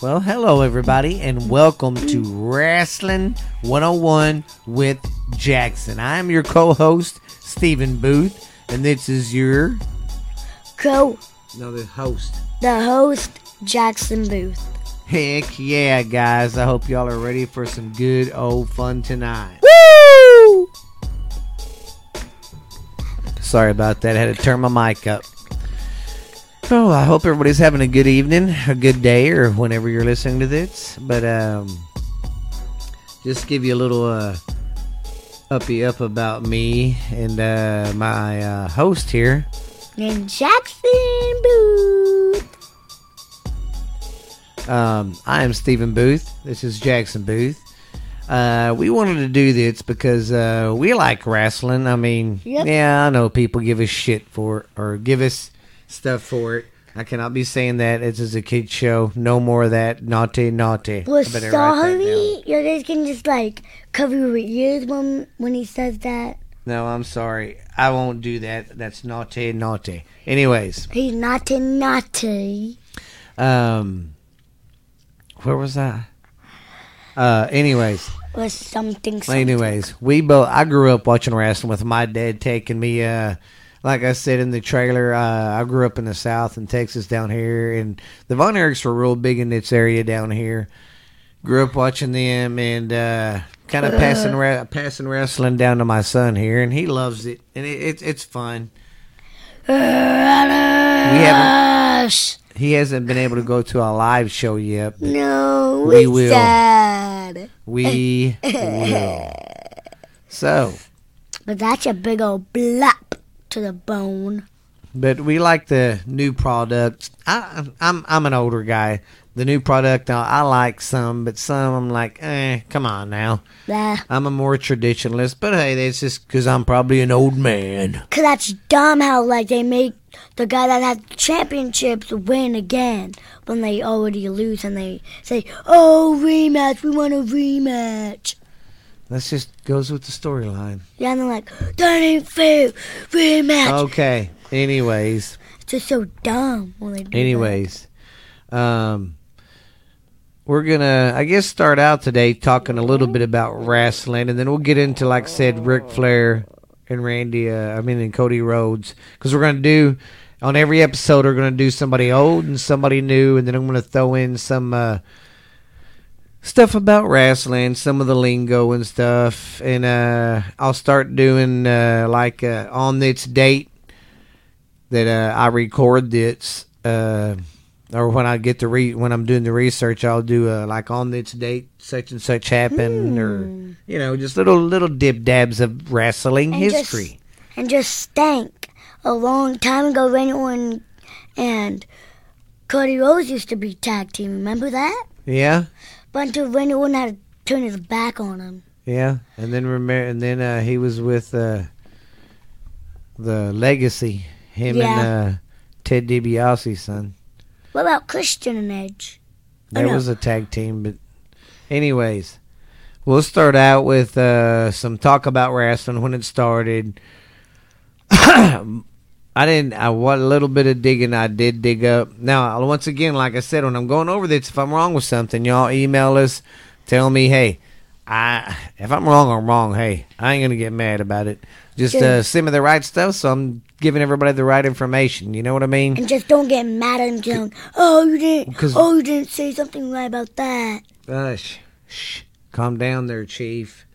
Well, hello everybody, and welcome to Wrestling 101 with Jaxson. I am your co-host Stephen Booth, and this is your Co no the host. the host Jaxson Booth. Heck yeah, guys! I hope y'all are ready for some good old fun tonight. Woo! Sorry about that. I had to turn my mic up. Oh, I hope everybody's having a good evening, a good day, or whenever you're listening to this. But um, just give you a little uh, uppy up about me and uh, my uh, host here. And Jaxson Booth. Um, I am Stephen Booth. This is Jaxson Booth. Uh, we wanted to do this because uh, we like wrestling. I mean, Yep. yeah, I know people give us shit for or give us stuff for it. I cannot be saying that. It's is a kid show. No more of that. Naughty, naughty. Well, I better write that sorry, you guys can just like cover your ears when when he says that. No, I'm sorry. I won't do that. That's naughty, naughty. Anyways, He's naughty, naughty. um, where was I? Uh, anyways. Was something. something. Anyways, we both. I grew up watching wrestling with my dad taking me. Uh, like I said in the trailer, uh, I grew up in the South in Texas down here, and the Von Erichs were real big in this area down here. Grew up watching them and uh, kind of passing ra- passing wrestling down to my son here, and he loves it, and it, it's it's fun. Rush. He hasn't been able to go to a live show yet. No, We will. sad. we will. So, But that's a big old blap to the bone. But we like the new product. I, I'm I'm an older guy. The new product I, I like some, but some I'm like, eh, come on now. Blah. I'm a more traditionalist, but hey, that's just because I'm probably an old man. Cause that's dumb how like they make the guy that had championships win again when they already lose and they say, "Oh, rematch! We want a rematch." That just goes with the storyline. Yeah, and they're like, "That ain't fair, rematch." Okay. Anyways, It's just so dumb when they do that. anyways, um, we're gonna, I guess, start out today talking a little bit about wrestling, and then we'll get into, like I said, Ric Flair and Randy. Uh, I mean, and Cody Rhodes, because we're gonna do on every episode. We're gonna do somebody old and somebody new, and then I'm gonna throw in some uh, stuff about wrestling, some of the lingo and stuff, and uh, I'll start doing uh, like uh, on this date that uh, I record this, uh, or when I get to re when I'm doing the research, I'll do uh, like on this date such and such happened, or you know, just little little dib dabs of wrestling And just- history. And just stank. A long time ago, Orton and Cody Rhodes used to be tag team. Remember that? yeah, But until Randy Orton had to turn his back on him. yeah, and then remember, and then uh, he was with uh, the Legacy, him Yeah. and uh, Ted DiBiase's son. What about Christian and Edge? That know. was a tag team, but anyways, we'll start out with uh, some talk about wrestling when it started. I didn't. I what a little bit of digging I did dig up. Now, once again, like I said, when I'm going over this, if I'm wrong with something, y'all email us, tell me, hey, I if I'm wrong, I'm wrong. Hey, I ain't gonna get mad about it. Just uh, send me the right stuff, so I'm giving everybody the right information. You know what I mean? And just don't get mad at him going, oh, you didn't, oh, you didn't say something right about that. Uh, shh, shh. Calm down there, Chief.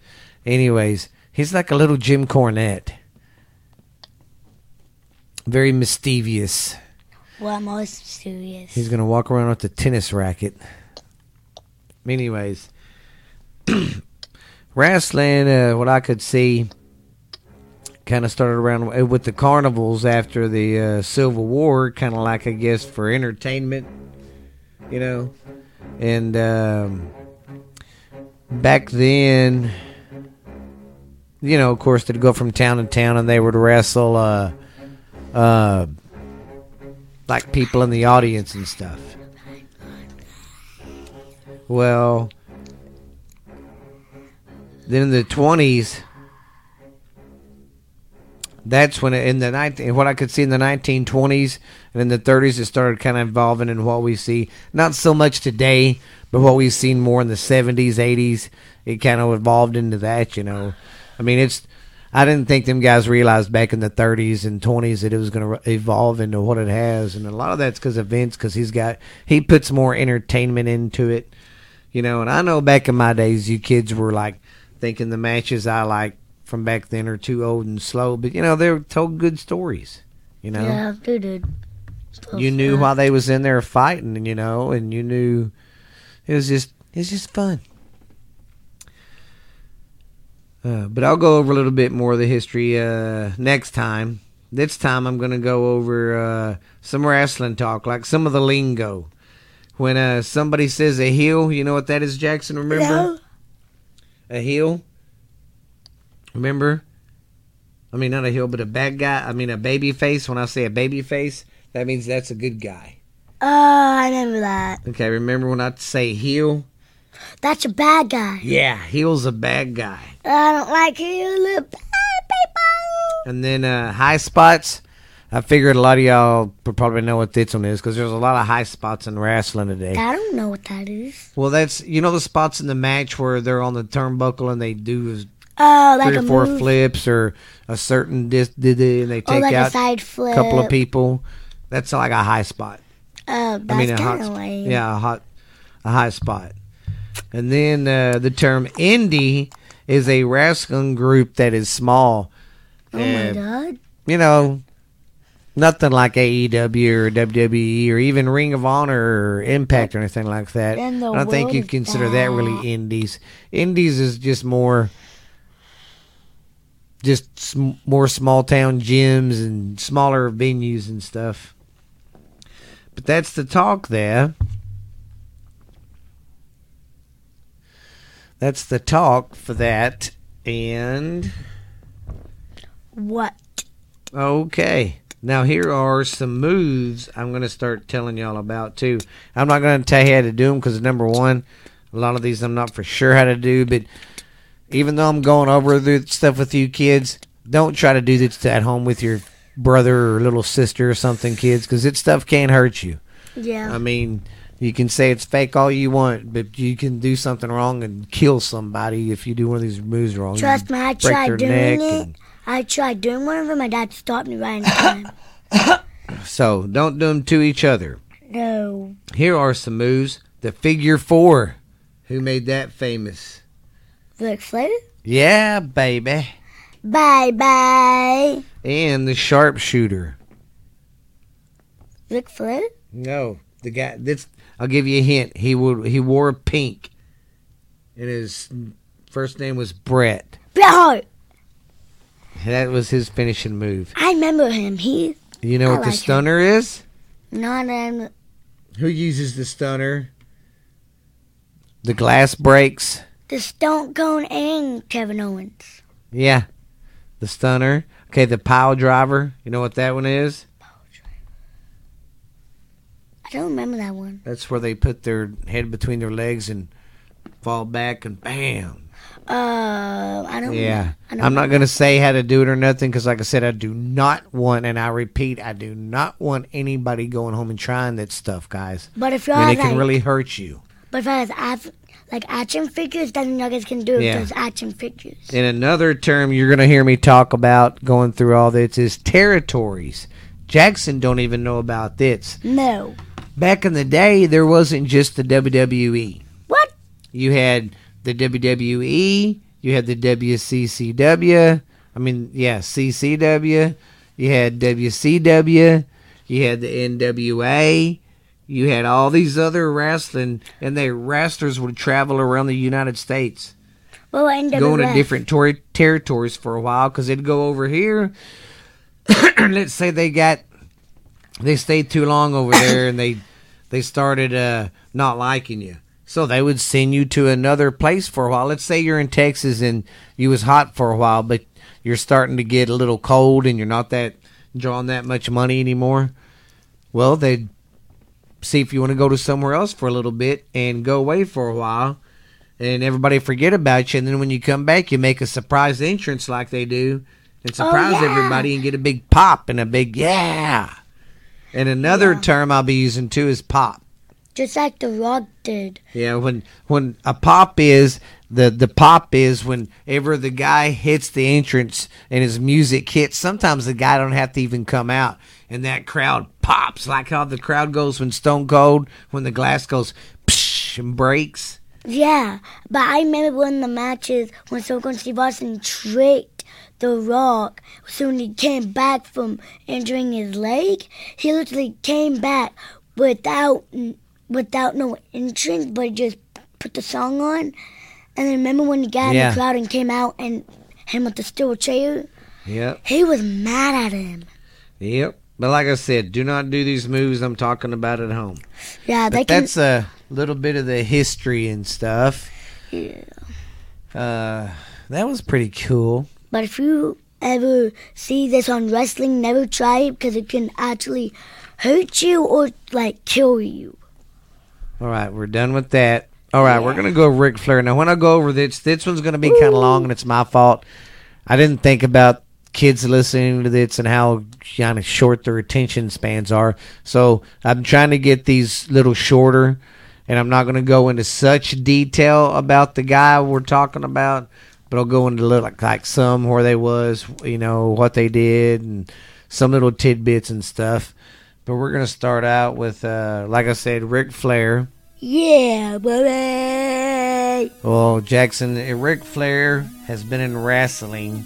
Anyways, he's like a little Jim Cornette. Very mischievous. Well, I'm always. He's gonna walk around with a tennis racket. Anyways, wrestling, uh, what I could see, kind of started around uh, with the carnivals after the uh, Civil War, kind of like I guess for entertainment, you know, and um, back then, you know, of course, they'd go from town to town and they would wrestle. Uh, uh, like people in the audience and stuff. Well, then in the twenties, that's when in the 19, what I could see in the 1920s and in the 30s it started kind of evolving in what we see not so much today but what we've seen more in the 70s 80s it kind of evolved into that you know I mean it's I didn't think them guys realized back in the 30s and 20s that it was going to evolve into what it has and a lot of that's because of Vince because he's got he puts more entertainment into it you know and I know back in my days you kids were like thinking the matches I like from back then are too old and slow, but you know they were told good stories. You know, Yeah, they did. you knew why they was in there fighting, and you know, and you knew it was just it's just fun. Uh, but I'll go over a little bit more of the history uh, next time. This time I'm going to go over uh, some wrestling talk, like some of the lingo. When uh, somebody says a heel, you know what that is, Jaxson? Remember No. a heel? Remember? I mean, not a heel, but a bad guy. I mean, a baby face. When I say a baby face, that means that's a good guy. Oh, I remember that. Okay, remember when I say heel? That's a bad guy. Yeah, heel's a bad guy. I don't like you, little bad people. And then uh, high spots. I figured a lot of y'all probably know what this one is because there's a lot of high spots in wrestling today. I don't know what that is. Well, that's you know the spots in the match where they're on the turnbuckle and they do Oh, like three a or four move. flips or a certain dis- di- di- and they Oh, take like a out side a flip. couple of people. That's like a high spot. Oh, that's I mean, a kind hot, of lame. yeah, a hot, a high spot. And then uh, the term indie is a wrestling group that is small. Oh my Uh, god. You know, nothing like AEW or WWE or even Ring of Honor or Impact or anything like that. I don't think you'd consider that that. really indies. Indies is just more, just sm- more small town gyms and smaller venues and stuff. But that's the talk there. That's the talk for that. And What? okay. Now here are some moves I'm going to start telling y'all about too. I'm not going to tell you how to do them because number one, a lot of these I'm not for sure how to do. But even though I'm going over the stuff with you kids, don't try to do this at home with your brother or little sister or something, kids, because it stuff can't hurt you. Yeah. I mean, you can say it's fake all you want, but you can do something wrong and kill somebody if you do one of these moves wrong. Trust me, I tried doing it. I tried doing one of them. My dad stopped me right in time. So don't do them to each other. no. Here are some moves. The figure four. Who made that famous? Ric Flair? Yeah, baby. Bye bye. And the sharpshooter. Ric Flair? No, the guy. This I'll give you a hint. He would. He wore a pink, and his first name was Brett. Bret Hart. That was his finishing move. I remember him. He You know I what the like him. stunner is? not um Who uses the stunner? The glass breaks. the Stone Cold and Kevin Owens. Yeah, the stunner. Okay, the pile driver. You know what that one is? I don't remember that one. That's where they put their head between their legs and fall back and bam. Uh, I don't. Yeah. I don't I'm not going to say how to do it or nothing because, like I said, I do not want, and I repeat, I do not want anybody going home and trying that stuff, guys. But if you I mean, it can really hurt you. but if I have af- like action figures, then you guys can do it Yeah. with those action figures. And another term you're going to hear me talk about going through all this is territories. Jaxson don't even know about this. No. Back in the day, there wasn't just the WWE. What? You had the WWE, you had the WCCW, I mean, yeah, CCW, you had WCW, you had the NWA, you had all these other wrestling, and the wrestlers would travel around the United States, Well, NWF. going to different tor- territories for a while because they'd go over here. let's say they got they stayed too long over there and they they started uh not liking you so they would send you to another place for a while let's say you're in texas and you was hot for a while but you're starting to get a little cold and you're not that drawing that much money anymore well they'd see if you want to go to somewhere else for a little bit and go away for a while and everybody forget about you and then when you come back you make a surprise entrance like they do and surprise Oh, yeah. everybody and get a big pop and a big yeah. And another Yeah. term I'll be using too is pop. Just like The Rock did. Yeah, when when a pop is the the pop is whenever the guy hits the entrance and his music hits. Sometimes the guy don't have to even come out, and that crowd pops like how the crowd goes when Stone Cold when the glass goes psh and breaks. Yeah, but I remember one of the matches when Stone Cold Steve Austin tricked The Rock. Soon he came back from injuring his leg, he literally came back without without no entrance, but he just put the song on. And then remember when he got in the crowd and came out and him with the steel chair? Yep, He was mad at him. yep. But like I said, do not do these moves I'm talking about at home. Yeah, can. that's a little bit of the history and stuff. Yeah. Uh, that was pretty cool. But if you ever see this on wrestling, never try it because it can actually hurt you or like kill you. All right, we're done with that. All right, we're gonna go Ric Flair now. When I go over this, this one's gonna be kind of long, and it's my fault. I didn't think about kids listening to this and how kind of short their attention spans are. So I'm trying to get these little shorter, and I'm not gonna go into such detail about the guy we're talking about, but I'll go into like like some where they was, you know, what they did, and some little tidbits and stuff. But we're gonna start out with, uh, like I said, Ric Flair. Yeah, baby. Well, Jaxson, Ric Flair has been in wrestling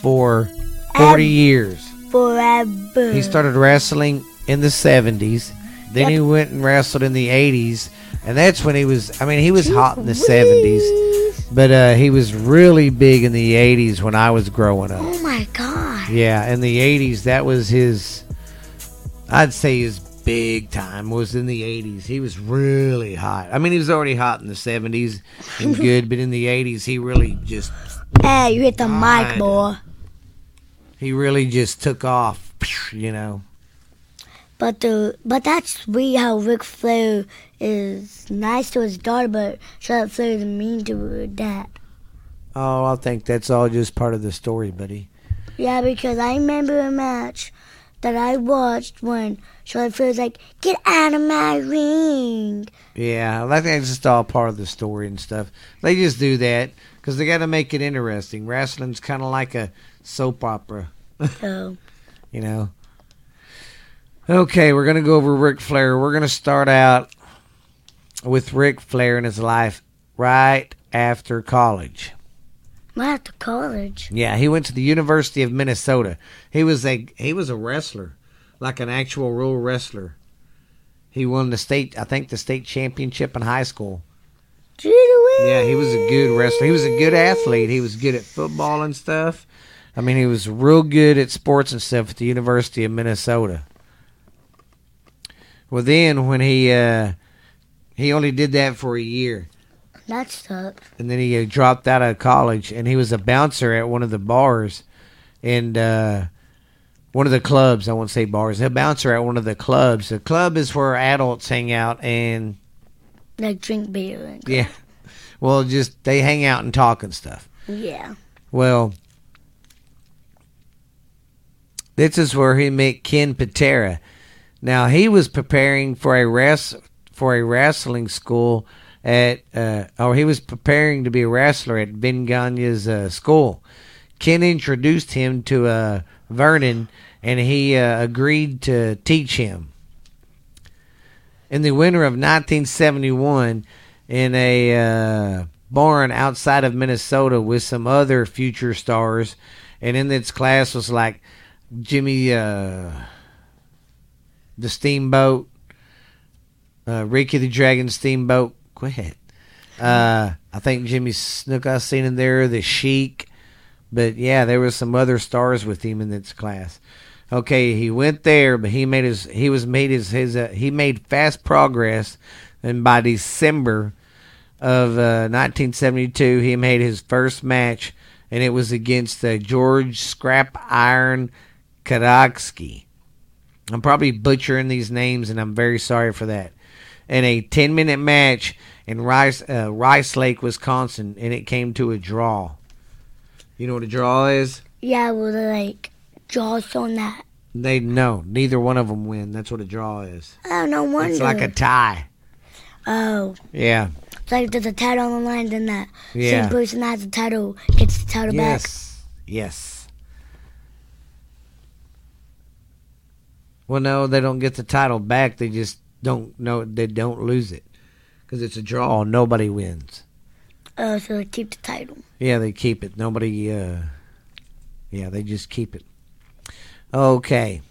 for 40 years. Forever. He started wrestling in the 70s. Then he went and wrestled in the 80s. And that's when he was, I mean, he was hot in the 70s. But uh, he was really big in the 80s when I was growing up. Oh my god. Yeah, in the 80s, that was his, I'd say his big time was in the 80s. He was really hot. I mean, he was already hot in the 70s and good, but in the 80s, he really just, Hey, you hit the mic, boy. he really just took off, you know. But the but that's sweet how Ric Flair is nice to his daughter, but Charlotte Flair is mean to her dad. Oh, I think that's all just part of the story, buddy. Yeah, because I remember a match that I watched when Charlotte Flair was like, "Get out of my ring." Yeah, I think it's just all part of the story and stuff. They just do that because they got to make it interesting. Wrestling's kind of like a soap opera. So you know. Okay, we're gonna go over Ric Flair. We're gonna start out with Ric Flair in his life right after college. right after college. Yeah, he went to the University of Minnesota. He was a he was a wrestler, like an actual real wrestler. He won the state, I think, the state championship in high school. Yeah, he was a good wrestler. He was a good athlete. He was good at football and stuff. I mean, he was real good at sports and stuff at the University of Minnesota. Well, then when he uh, he only did that for a year, That sucks. and then he uh, dropped out of college, and he was a bouncer at one of the bars, and uh, one of the clubs. I won't say bars. A bouncer at one of the clubs. The club is where adults hang out and Like drink beer. And yeah, well, just they hang out and talk and stuff. yeah. Well, this is where he met Ken Patera. Now he was preparing for a res- for a wrestling school at, uh, or he was preparing to be a wrestler at Verne Gagne's uh, school. Ken introduced him to uh, Vernon, and he uh, agreed to teach him. In the winter of 1971, in a uh, barn outside of Minnesota with some other future stars, and in this class was like Jimmy uh, the Steamboat, uh, Ricky the Dragon Steamboat. Go ahead. Uh, I think Jimmy Snuka I seen in there, the Sheik, but yeah, there was some other stars with him in this class. Okay, he went there, but he made his he was made his his uh, he made fast progress, and by December of uh, 1972, he made his first match, and it was against uh, George Scrap Iron Gadaski. I'm probably butchering these names, and I'm very sorry for that. In a 10 minute match in Rice uh, Rice Lake, Wisconsin, and it came to a draw. You know what a draw is? Yeah, with like draws on that. They no, neither one of them win. That's what a draw is. Oh, no wonder. It's like a tie. oh, Yeah. it's like there's a title on the line, then that Yeah. same person that has the title gets the title back. Yes. Yes. Well, no, they don't get the title back. They just don't know. They don't lose it because it's a draw. Nobody wins. Oh, so they keep the title. Yeah, they keep it. Nobody. uh Yeah, they just keep it. Okay.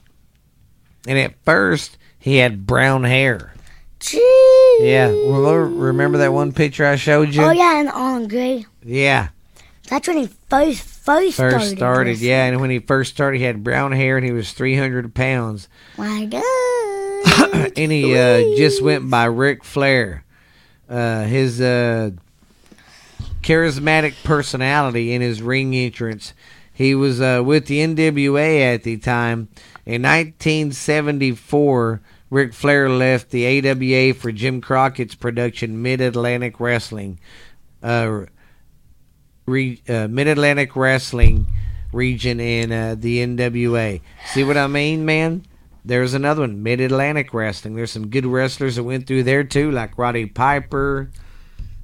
And at first, he had brown hair. Gee. Yeah, remember, that one picture I showed you? Oh yeah, and on gray. Yeah, That's when he first first, first started. wrestling. Yeah, and when he first started, he had brown hair and he was 300 pounds. My God. and he uh, just went by Ric Flair. Uh, his uh, charismatic personality in his ring entrance. He was uh, with the NWA at the time. In 1974, Ric Flair left the AWA for Jim Crockett's production Mid Atlantic Wrestling. Uh, re, uh, Mid Atlantic Wrestling region in the NWA. See what I mean, man? There's another one, Mid Atlantic Wrestling. There's some good wrestlers that went through there too, like Roddy Piper,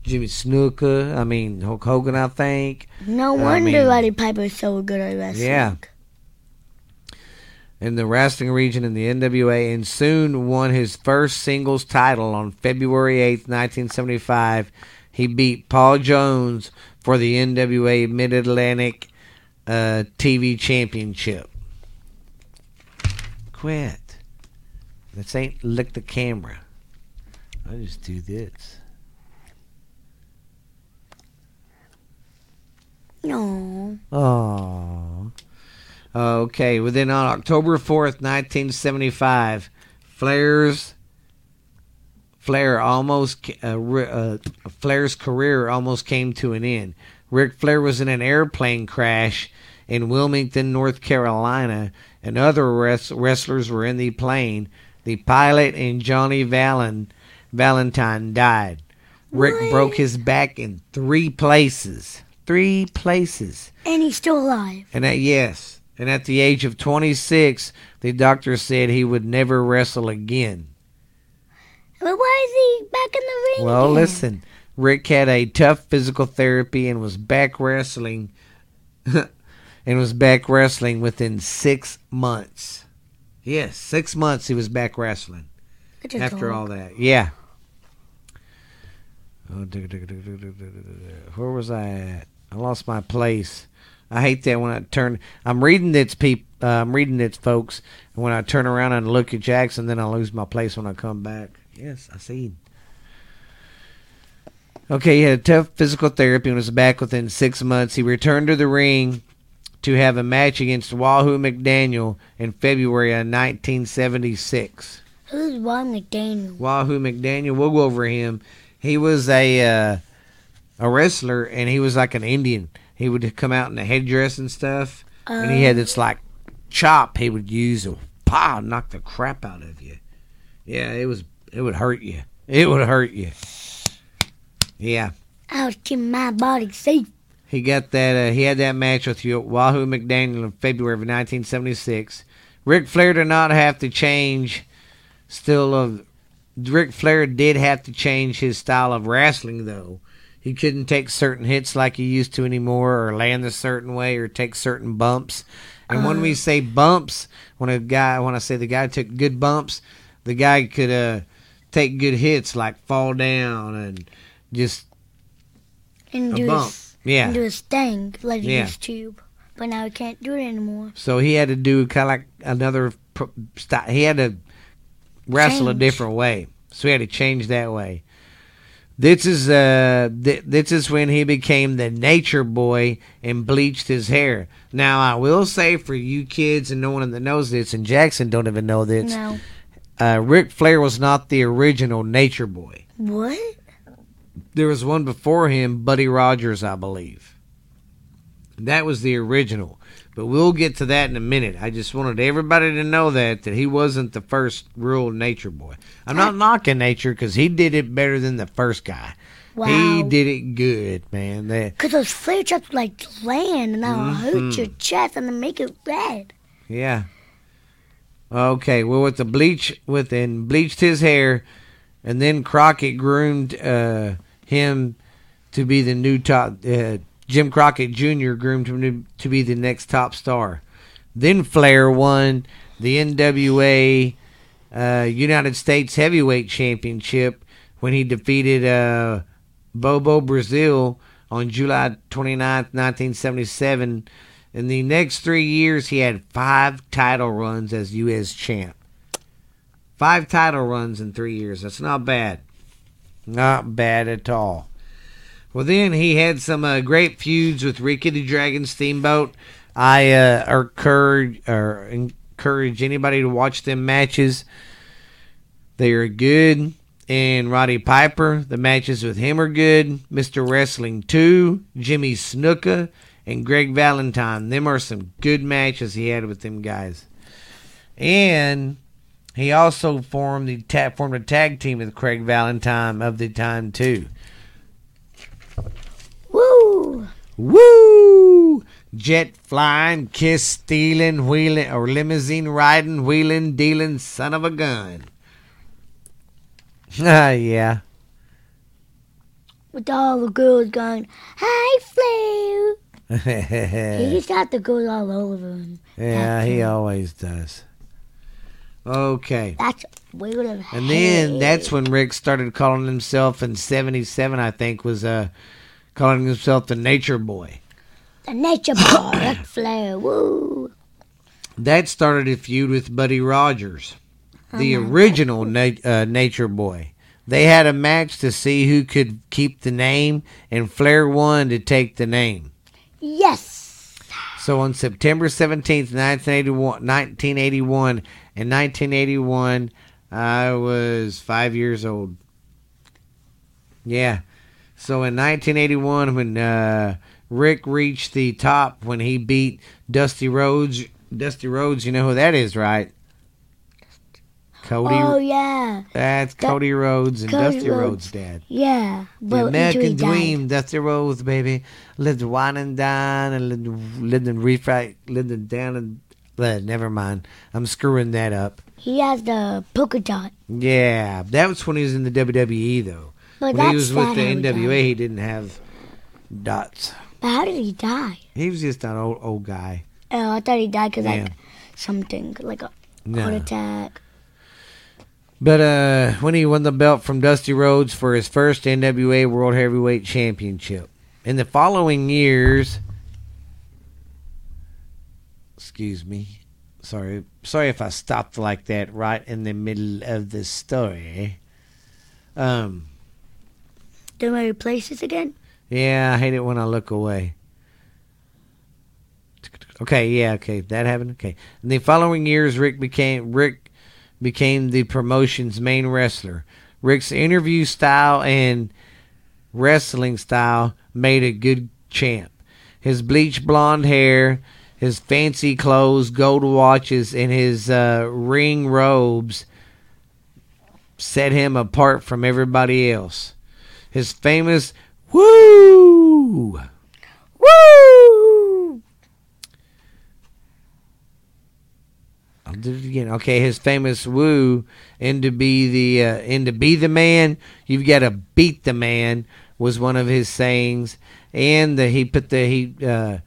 Jimmy Snuka. I mean Hulk Hogan, I think. no I wonder mean- Roddy Piper's so good at wrestling. Yeah. In the wrestling region in the NWA, and soon won his first singles title on February 8th, 1975. He beat Paul Jones for the NWA Mid Atlantic uh, TV Championship. Quit. This ain't lick the camera. I just do this. No. Oh. Okay. Well, then on October 4th, 1975, Flair's Flair almost uh, uh, Flair's career almost came to an end. Ric Flair was in an airplane crash in Wilmington, North Carolina, and other wres- wrestlers were in the plane. The pilot and Johnny Valen- Valentine died. Ric What? broke his back in three places. Three places. And he's still alive. And at yes, and at the age of 26, the doctor said he would never wrestle again. But why is he back in the ring? Well, again? listen, Ric had a tough physical therapy and was back wrestling, and was back wrestling within six months. Yes, six months he was back wrestling after all that. Yeah. Oh, Where was I at? I lost my place. I hate that when I turn. I'm reading this, peop. Uh, I'm reading this, folks. And when I turn around and look at Jaxson, then I lose my place when I come back. Yes, I see. Okay, he had a tough physical therapy and was back within six months. He returned to the ring to have a match against Wahoo McDaniel in February of 1976. Who's Ron McDaniel? Wahoo McDaniel. We'll go over him. He was a uh, a wrestler, and he was like an Indian. He would come out in a headdress and stuff, and he had this like chop he would use to pow knock the crap out of you. Yeah, it was it would hurt you. It would hurt you. Yeah, I'll keep my body safe. He got that. Uh, he had that match with you, Wahoo McDaniel in February of 1976. Ric Flair did not have to change. Still, of Ric Flair did have to change his style of wrestling, though. He couldn't take certain hits like he used to anymore, or land a certain way, or take certain bumps. And when we say bumps, when a guy, when I say the guy took good bumps, the guy could uh, take good hits like fall down and just And a do bump. Yeah. and do his thing like Yeah. to. But now he can't do it anymore. So he had to do kind of like another. He had to wrestle a different way. So he had to change that way. This is uh th- this is when he became the nature boy and bleached his hair. Now I will say for you kids and no one that knows this, and Jaxson don't even know this. No. Uh, Ric Flair was not the original nature boy. What? There was one before him, Buddy Rogers, I believe. That was the original. But we'll get to that in a minute. I just wanted everybody to know that that he wasn't the first real nature boy. I'm not knocking nature because he did it better than the first guy. Wow. He did it good, man. Because those flare traps like land and that'll hurt Mhm. your chest and then make it red. yeah. Okay, well with the bleach with and bleached his hair, and then Crockett groomed uh, him to be the new top. Uh, Jim Crockett Jr. groomed him to, be the next top star. Then Flair won the NWA uh, United States Heavyweight Championship when he defeated uh, Bobo Brazil on July 29th, 1977. In the next three years, he had five title runs as U.S. champ. Five title runs in three years. That's not bad. Not bad at all. Well, then he had some uh, great feuds with Ricky the Dragon Steamboat. I uh, encourage, or encourage anybody to watch them matches. They are good. And Roddy Piper, the matches with him are good. Mr. Wrestling 2, Jimmy Snuka, and Greg Valentine. Them are some good matches he had with them guys. And he also formed the ta- formed a tag team with Greg Valentine of the time too. Woo! Woo! Jet flying, kiss stealing, wheeling, or limousine riding, wheeling, dealing, son of a gun. Ah, yeah. With all the girls going, Hi, Flair! He yeah, just got the girls all over him. Yeah, he always does. Okay. That's weird of And then that's when Ric started calling himself in 77, I think, was uh, calling himself the Nature Boy. the nature boy, Ric Flair. Woo! That started a feud with Buddy Rogers, the Oh original na- uh, Nature Boy. They had a match to see who could keep the name, and Flair won to take the name. Yes! So on September 17th, 1981, 1981 and 1981, I was five years old. Yeah. So in 1981, when uh, Ric reached the top, when he beat Dusty Rhodes, Dusty Rhodes, you know who that is, right? Cody. Oh, yeah. that's that- Cody Rhodes and Cody Dusty Rhodes. Rhodes' dad. Yeah. The But until he American dream, Dusty Rhodes, baby. Lived wine and dine and lived, lived in refract, lived in down and. Uh, never mind. I'm screwing that up. He has the polka dot. Yeah, that was when he was in the WWE, though. But when he was with the how he NWA, he didn't have dots. But how did he die? He was just an old old guy. Oh, I thought he died because Yeah. like something like a No. heart attack. But uh, when he won the belt from Dusty Rhodes for his first NWA World Heavyweight Championship. In the following years, excuse me, sorry, sorry if I stopped like that right in the middle of the story. Um, Then I replace this again? yeah, I hate it when I look away. Okay, yeah, okay, that happened. Okay, in the following years, Ric became Ric became the promotion's main wrestler. Ric's interview style and wrestling style made a good champ. His bleached blonde hair, his fancy clothes, gold watches, and his uh, ring robes set him apart from everybody else. His famous woo Woo! It again. Okay, his famous woo and to be the uh, and to be the man, you've got to beat the man was one of his sayings, and the, he put the he uh,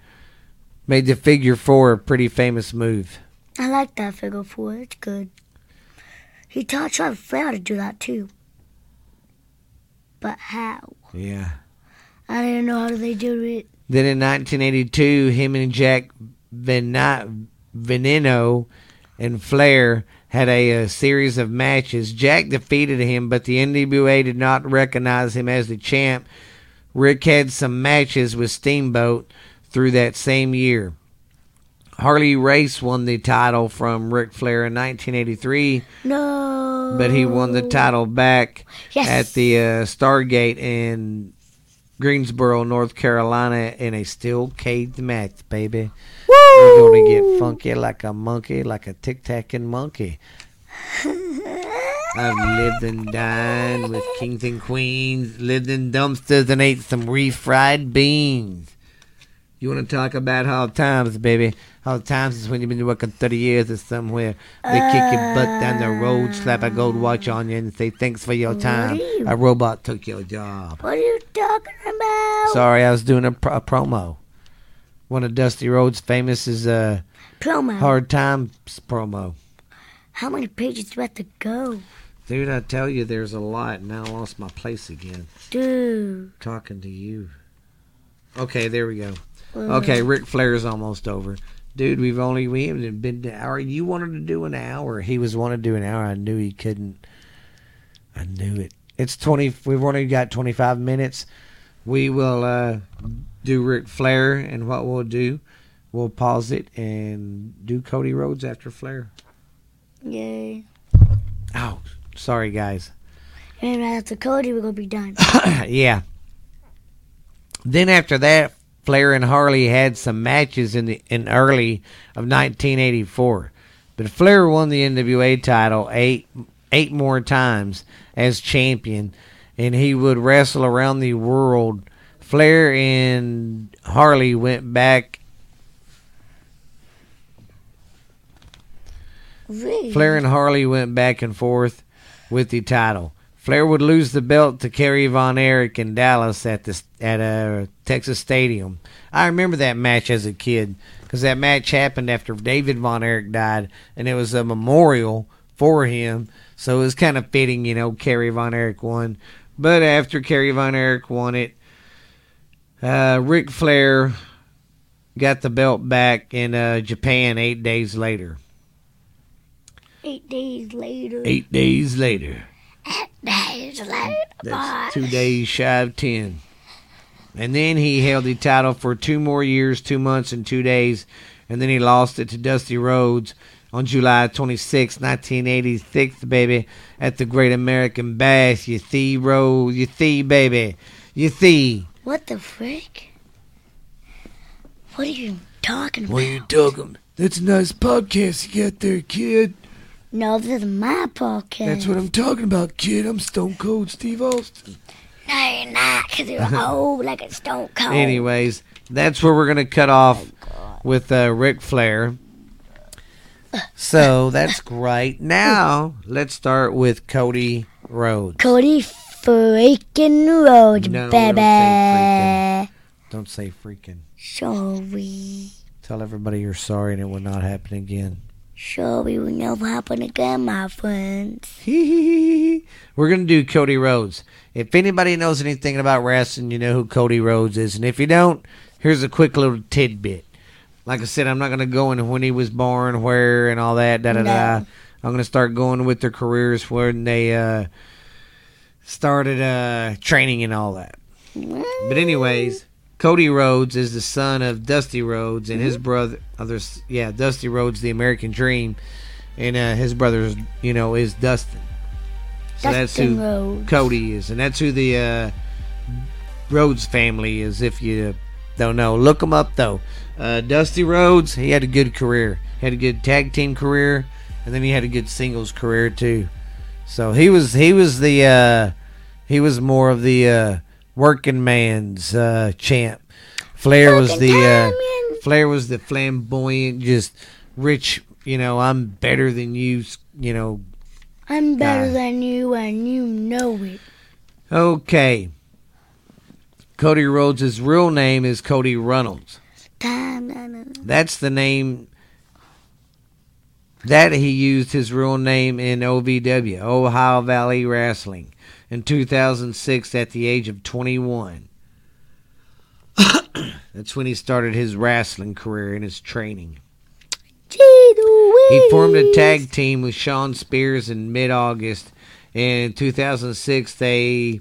made the figure four a pretty famous move. I like that figure four. It's good. He taught Charlie Flair how to do that too. But how? Yeah. I didn't know how they do it. Then in 1982, him and Jack Ven- Veneno and Flair had a, uh series of matches. Jack defeated him, but the NWA did not recognize him as the champ. Ric had some matches with Steamboat through that same year. Harley Race won the title from Ric Flair in 1983, No. but he won the title back Yes. at the uh, Starrcade in Greensboro, North Carolina, in a steel cage match, baby. Woo! We're gonna get funky like a monkey, like a tic tacking monkey. I've lived and dined with kings and queens, lived in dumpsters and ate some refried beans. You want to talk about hard times, baby? Hard times is when you've been working 30 years or somewhere. They kick your butt down the road, slap a gold watch on you, and say thanks for your time. you- A robot took your job. What are you talking about? Sorry, I was doing a, pro- a promo. One of Dusty Rhodes' famous is a Promo. hard times promo. How many pages do I have to go? Dude, I tell you, there's a lot, and I lost my place again. Dude. Talking to you. Okay, there we go. Uh, Okay, Ric Flair's almost over. Dude, we've only we haven't been to hour. You wanted to do an hour. He was wanting to do an hour. I knew he couldn't. I knew it. It's twenty. We've only got twenty five minutes. We will uh, do Ric Flair, and what we'll do, we'll pause it and do Cody Rhodes after Flair. Yay. Oh, sorry guys. And after Cody, we're going to be done. yeah. Then after that, Flair and Harley had some matches in the in early of 1984, but Flair won the NWA title eight eight more times as champion, and he would wrestle around the world. Flair and Harley went back. Really? Flair and Harley went back and forth with the title. Flair would lose the belt to Kerry Von Erich in Dallas at the at a Texas Stadium. I remember that match as a kid because that match happened after David Von Erich died, and it was a memorial for him. So it was kind of fitting, you know. Kerry Von Erich won, but after Kerry Von Erich won it, uh, Ric Flair got the belt back in uh, Japan eight days later. Eight days later. Eight days later. days later. That's two days shy of ten. And then he held the title for two more years, two months, and two days. And then he lost it to Dusty Rhodes on July 26, 1986, baby, at the Great American Bash. You see, Rhodes, you see, baby, you see. What the frick? What are you talking about? What are you talking? That's a nice podcast you got there, kid. No, this is my podcast. That's what I'm talking about, kid. I'm Stone Cold Steve Austin. No, you're not, because you're old like a stone cold. Anyways, that's where we're gonna cut off with uh, Ric Flair. So that's great. Now let's start with Cody Rhodes. Cody freaking road, No, baby. don't say Don't say freaking. Sorry. Tell everybody you're sorry and it will not happen again. Sorry will never happen again, my friends. We're gonna do Cody Rhodes. If anybody knows anything about wrestling, you know who Cody Rhodes is, and if you don't, here's a quick little tidbit. Like I said, I'm not gonna go into when he was born, where, and all that. Da da da. No. I'm gonna start going with their careers when they uh, started uh, training and all that. But anyways, Cody Rhodes is the son of Dusty Rhodes and his brother. Others, yeah, Dusty Rhodes, the American Dream, and uh, his brother, you know, is Dustin. So that's who Rhodes. Cody is, and that's who the uh, Rhodes family is. If you don't know, look them up though. Uh, Dusty Rhodes, he had a good career. He had a good tag team career, and then he had a good singles career too. So he was he was the uh, he was more of the uh, working man's uh, champ. Flair was the uh, Flair was the flamboyant, just rich. You know, I'm better than you. You know, I'm better guy. than you, and you know it. Okay. Cody Rhodes' real name is Cody Runnels. That's the name that he used his real name in OVW, Ohio Valley Wrestling, in 2006 at the age of 21. That's when he started his wrestling career and his training. He formed a tag team with Shawn Spears in mid August. In 2006, they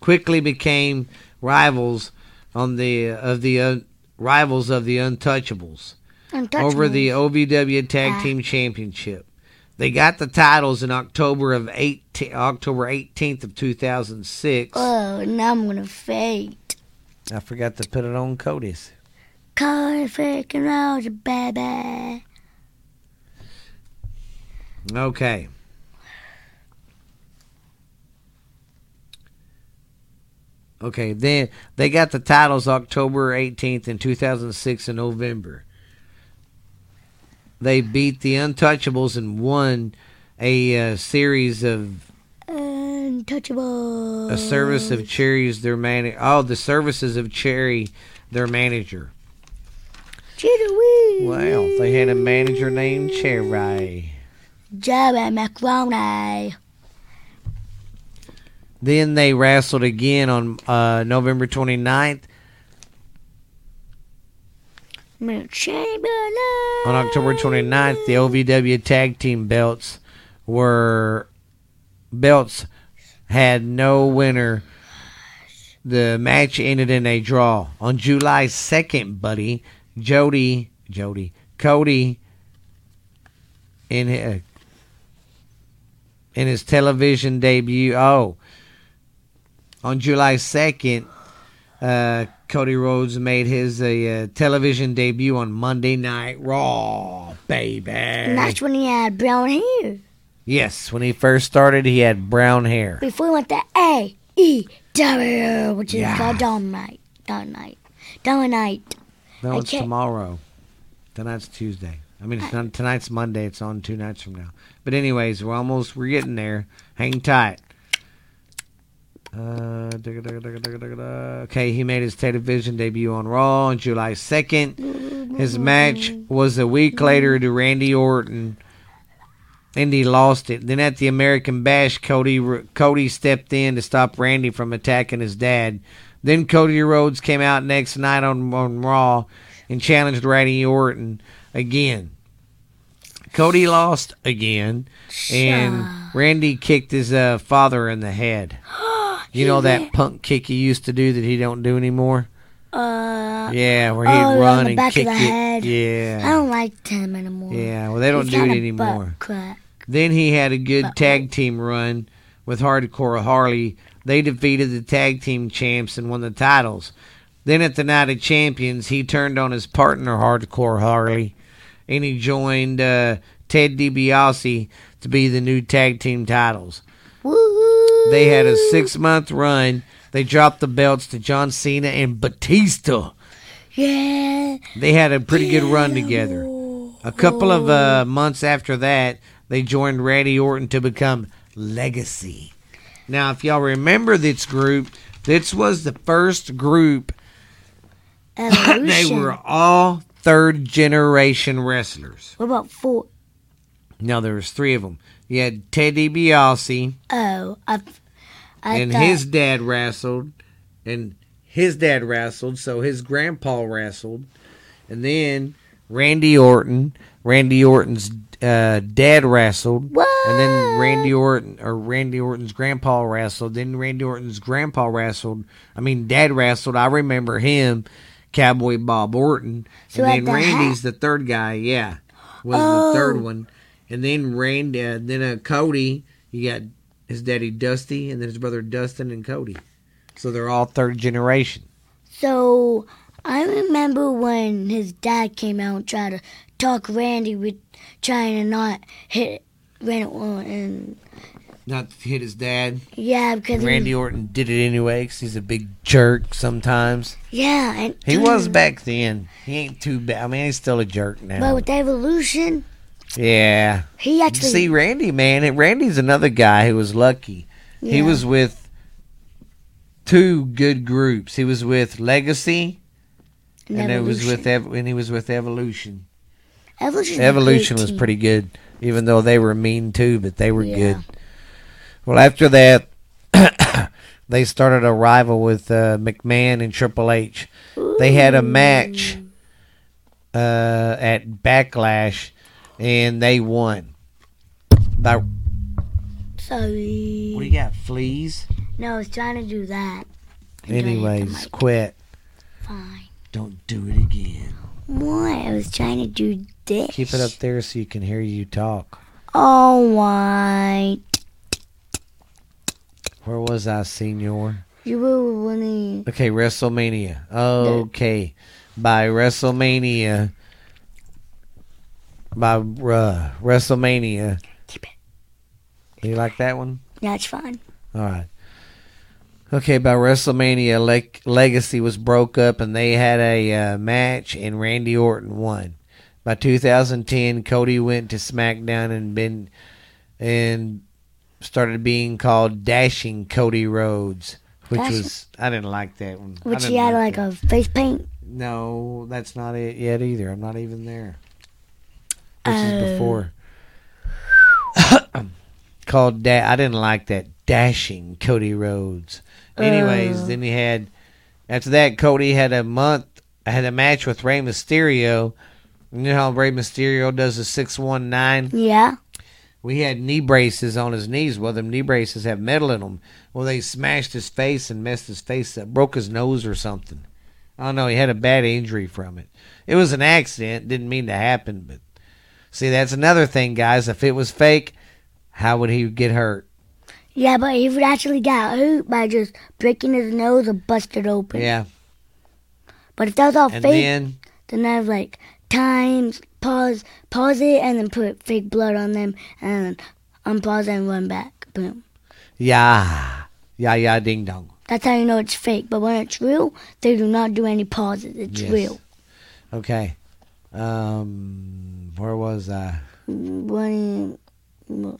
quickly became rivals on the of the uh, rivals of the Untouchables over the OVW Tag Ah. Team Championship. They got the titles in October of 18, October 18th of 2006. Oh, now I'm going to faint. I forgot to put it on Cody's. Cody freaking Roger, baby. Okay. Okay, then they got the titles October 18th in 2006 and November. They beat the Untouchables and won a uh, series of Untouchables. a service of Cherry's their man. Oh, the services of Cherry, their manager. Chitterwee. Well, they had a manager named Cherry. Jerry Macaroni. Then they wrestled again on uh, November 29th. On October 29th, the OVW tag team belts were belts had no winner. The match ended in a draw. On July 2nd, buddy, Jody, Jody, Cody in his, in his television debut. Oh, on July 2nd, uh, Cody Rhodes made his uh, television debut on Monday Night Raw, baby. And that's when he had brown hair. Yes, when he first started, he had brown hair. Before he went to A E W, which is Yeah. called Dynamite. Dynamite. Dynamite. No, it's tomorrow. Tonight's Tuesday. I mean, it's not, tonight's Monday. It's on two nights from now. But anyways, we're almost. We're getting there. Hang tight. Uh, digga, digga, digga, okay, he made his television debut on Raw on July 2nd. His match was a week later to Randy Orton, and he lost it. Then at the American Bash, Cody Cody stepped in to stop Randy from attacking his dad. Then Cody Rhodes came out next night on, on Raw and challenged Randy Orton again. Cody lost again, and Randy kicked his uh, father in the head. You know that punk kick he used to do that he don't do anymore. Uh, Yeah, where oh, he'd on run and back of kick the it. head. I don't like him anymore. yeah. Well, they don't He's do it anymore. Then he had a good tag team run with Hardcore Holly. They defeated the tag team champs and won the titles. Then at the Night of Champions, he turned on his partner Hardcore Holly, and he joined uh, Ted DiBiase to be the new tag team titles. Woo! They had a six month run. They dropped the belts to John Cena and Batista. Yeah. They had a pretty good run together. A couple of uh, months after that, they joined Randy Orton to become Legacy. Now, if y'all remember this group, this was the first group. Evolution. They were all third generation wrestlers. What about four? Now there was three of them. You had Ted DiBiase, Oh, I, I and thought, his dad wrestled, and his dad wrestled, so his grandpa wrestled, and then Randy Orton. Randy Orton's uh, dad wrestled, What? and then Randy Orton or Randy Orton's grandpa wrestled. Then Randy Orton's grandpa wrestled. I mean, dad wrestled. I remember him, Cowboy Bob Orton, So and then the Randy's the third guy. Yeah, was Oh. the third one, and then Randy, then uh, Cody. You got his daddy Dusty, and then his brother Dustin and Cody. So they're all third generation. So I remember when his dad came out and tried to talk Randy with trying to not hit Randy Orton. And Not hit his dad. yeah, because he- Randy Orton did it anyway because he's a big jerk sometimes. yeah, and He was back then. He ain't too bad. I mean, he's still a jerk now. But with evolution, Yeah. he actually See, Randy, man, Randy's another guy who was lucky. He was with two good groups. He was with Legacy, and it was with Ev- and he was with Evolution. evolution. Evolution was pretty good, even though they were mean too, but they were Yeah. good. Well, after that, they started a rival with uh, McMahon and Triple H. They had a match uh, at Backlash, and they won. By, sorry. what Sorry. do you got? Fleas? No, I was trying to do that. And trying to hit the Anyways, quit. Fine. Don't do it again. What? I was trying to do this. Keep it up there so you can hear you talk. Oh, All right. Where was I, Senor? You were winning. Okay, WrestleMania. Okay, by WrestleMania, by uh, WrestleMania. Keep it. You like that one? Yeah, it's fine. All right. Okay, by WrestleMania, Leg- Legacy was broke up, and they had a uh, match, and Randy Orton won. By 2010, Cody went to SmackDown and been and started being called Dashing Cody Rhodes, which Dashing- was I didn't like that one. Which he had like like a face paint. No, that's not it yet either. I'm not even there. This Oh. is before. Called da- I didn't like that dashing Cody Rhodes. Anyways, Oh. then he had after that Cody had a month I had a match with Rey Mysterio. You know how Rey Mysterio does a six one nine? Yeah. We had knee braces on his knees. Well, them knee braces have metal in them. Well, they smashed his face and messed his face up, broke his nose or something. I don't know. He had a bad injury from it. It was an accident. Didn't mean to happen, but see, that's another thing, guys. If it was fake, how would he get hurt? Yeah, but he would actually got hurt by just breaking his nose or busted open. Yeah. But if that was all And fake, then, then I have like times pause pause it and then put fake blood on them and unpause it and run back. Boom. yeah, yeah, yeah, ding dong. That's how you know it's fake. But when it's real, they do not do any pauses. It's Yes. real. Okay. Um, where was I?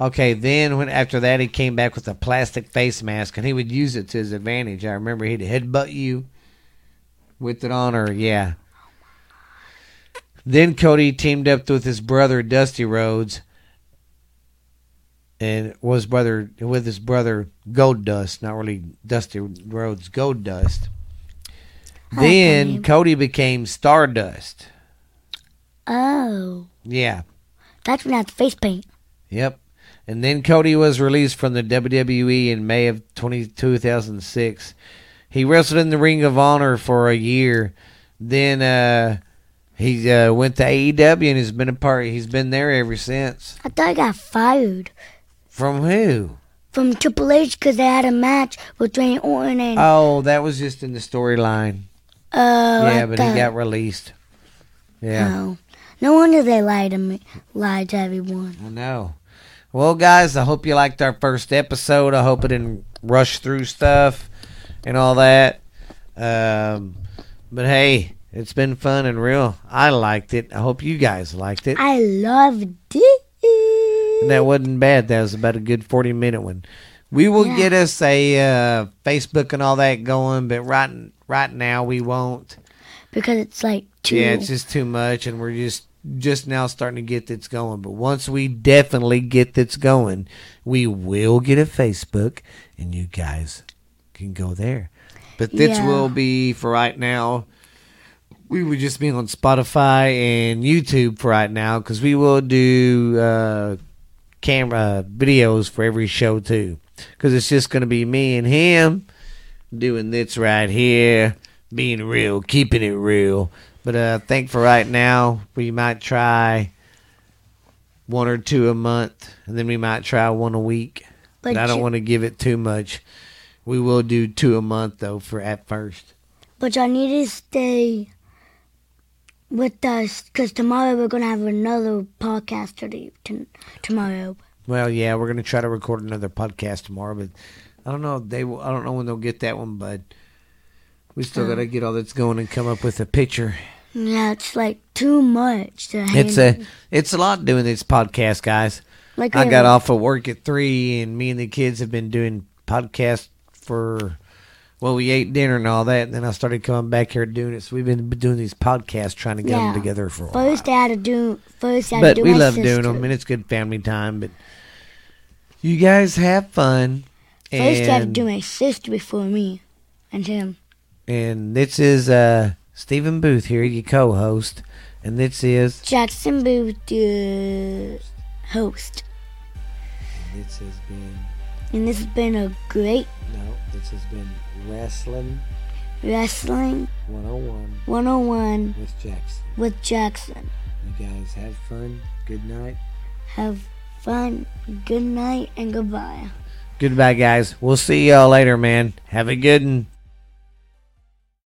Okay, then when after that he came back with a plastic face mask and he would use it to his advantage. I remember he'd headbutt you with it on, or yeah. Then Cody teamed up with his brother Dusty Rhodes, and was brother with his brother Gold Dust, not really Dusty Rhodes, Gold Dust. I like that Then. Cody became Stardust. Oh, Yeah, that's when I had face paint. Yep. And then Cody was released from the WWE in May of 20, 2006. He wrestled in the Ring of Honor for a year. Then uh, he uh, went to AEW and he's been a part. He's been there ever since. I thought he got fired From who? from Triple H because they had a match with Randy Orton and Oh, that was just in the storyline. oh, yeah, I but he got released. Yeah. Oh. No wonder they lied to me, lied to everyone. I know. Well, guys, I hope you liked our first episode. I hope it didn't rush through stuff and all that. Um, but hey, it's been fun and real. I liked it. I hope you guys liked it. I loved it. And that wasn't bad. That was about a good 40 minute one. We will Yeah. get us a uh, Facebook and all that going, but right right now we won't. because it's like too. Yeah, it's just too much, and we're just just now starting to get this going. But once we definitely get this going, we will get a Facebook, and you guys can go there. But this Yeah. will be for right now. We would just be on Spotify and YouTube for right now because we will do uh, camera videos for every show too. Because it's just going to be me and him doing this right here, being real, keeping it real. But uh, I think for right now, we might try one or two a month, and then we might try one a week. But, I don't want to give it too much. We will do two a month though for at first. But y'all need to stay with us because tomorrow we're gonna have another podcast to do t- tomorrow. Well, yeah, we're gonna try to record another podcast tomorrow, but I don't know. They, will, I don't know when they'll get that one, but we still Oh. got to get all that's going and come up with a picture. Yeah, it's like too much to It's handle. a, it's a lot doing this podcast, guys. like I got off of work at three, and me and the kids have been doing podcasts for. Well, we ate dinner and all that, and then I started coming back here doing it. So we've been doing these podcasts, trying to get Yeah. them together for a First, I while. had to do. First, I had But to do we love sister. doing them, and it's good family time. But you guys have fun. First, I had to do my sister before me, and him. And this is uh, Stephen Booth here, your co-host, and this is Jaxson Booth, the host, And this has been and this has been a great no, this has been Wrestling wrestling 101 101 with Jaxson. with Jaxson. You guys have fun. Good night. Have fun. Good night and goodbye. Goodbye, guys. We'll see y'all later, man. Have a good one.